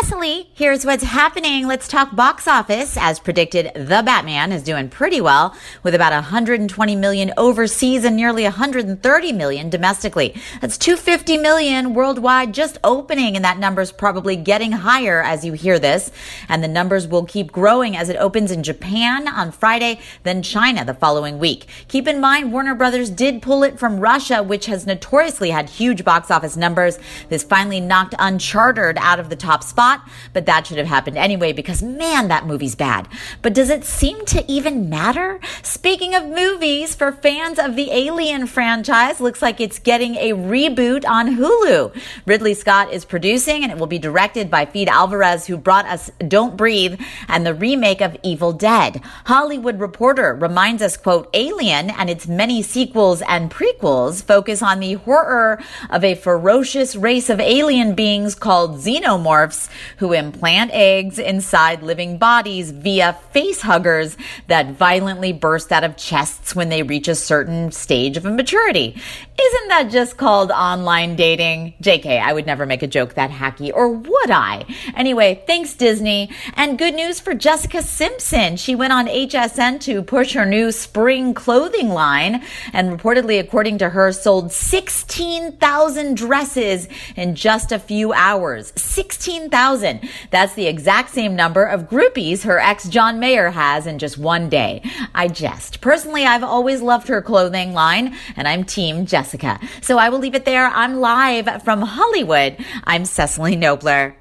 Cecily, here's what's happening. Let's talk box office. As predicted, The Batman is doing pretty well with about 120 million overseas and nearly 130 million domestically. That's 250 million worldwide just opening, and that number's probably getting higher as you hear this. And the numbers will keep growing as it opens in Japan on Friday, then China the following week. Keep in mind, Warner Brothers did pull it from Russia, which has notoriously had huge box office numbers. This finally knocked Uncharted out of the top spot spot, but that should have happened anyway because man, that movie's bad. But does it seem to even matter? Speaking of movies, for fans of the Alien franchise, looks like it's getting a reboot on Hulu. Ridley Scott is producing and it will be directed by Fede Alvarez, who brought us Don't Breathe and the remake of Evil Dead. Hollywood Reporter reminds us, quote, Alien and its many sequels and prequels focus on the horror of a ferocious race of alien beings called xenomorphs who implant eggs inside living bodies via face huggers that violently burst out of chests when they reach a certain stage of immaturity. Isn't that just called online dating? JK, I would never make a joke that hacky, or would I? Anyway, thanks Disney. And good news for Jessica Simpson. She went on HSN to push her new spring clothing line and reportedly, according to her, sold 16,000 dresses in just a few hours. 16,000. That's the exact same number of groupies her ex John Mayer has in just one day. I jest. Personally, I've always loved her clothing line and I'm team. Jessica. So I will leave it there. I'm live from Hollywood. I'm Cecily Knobler.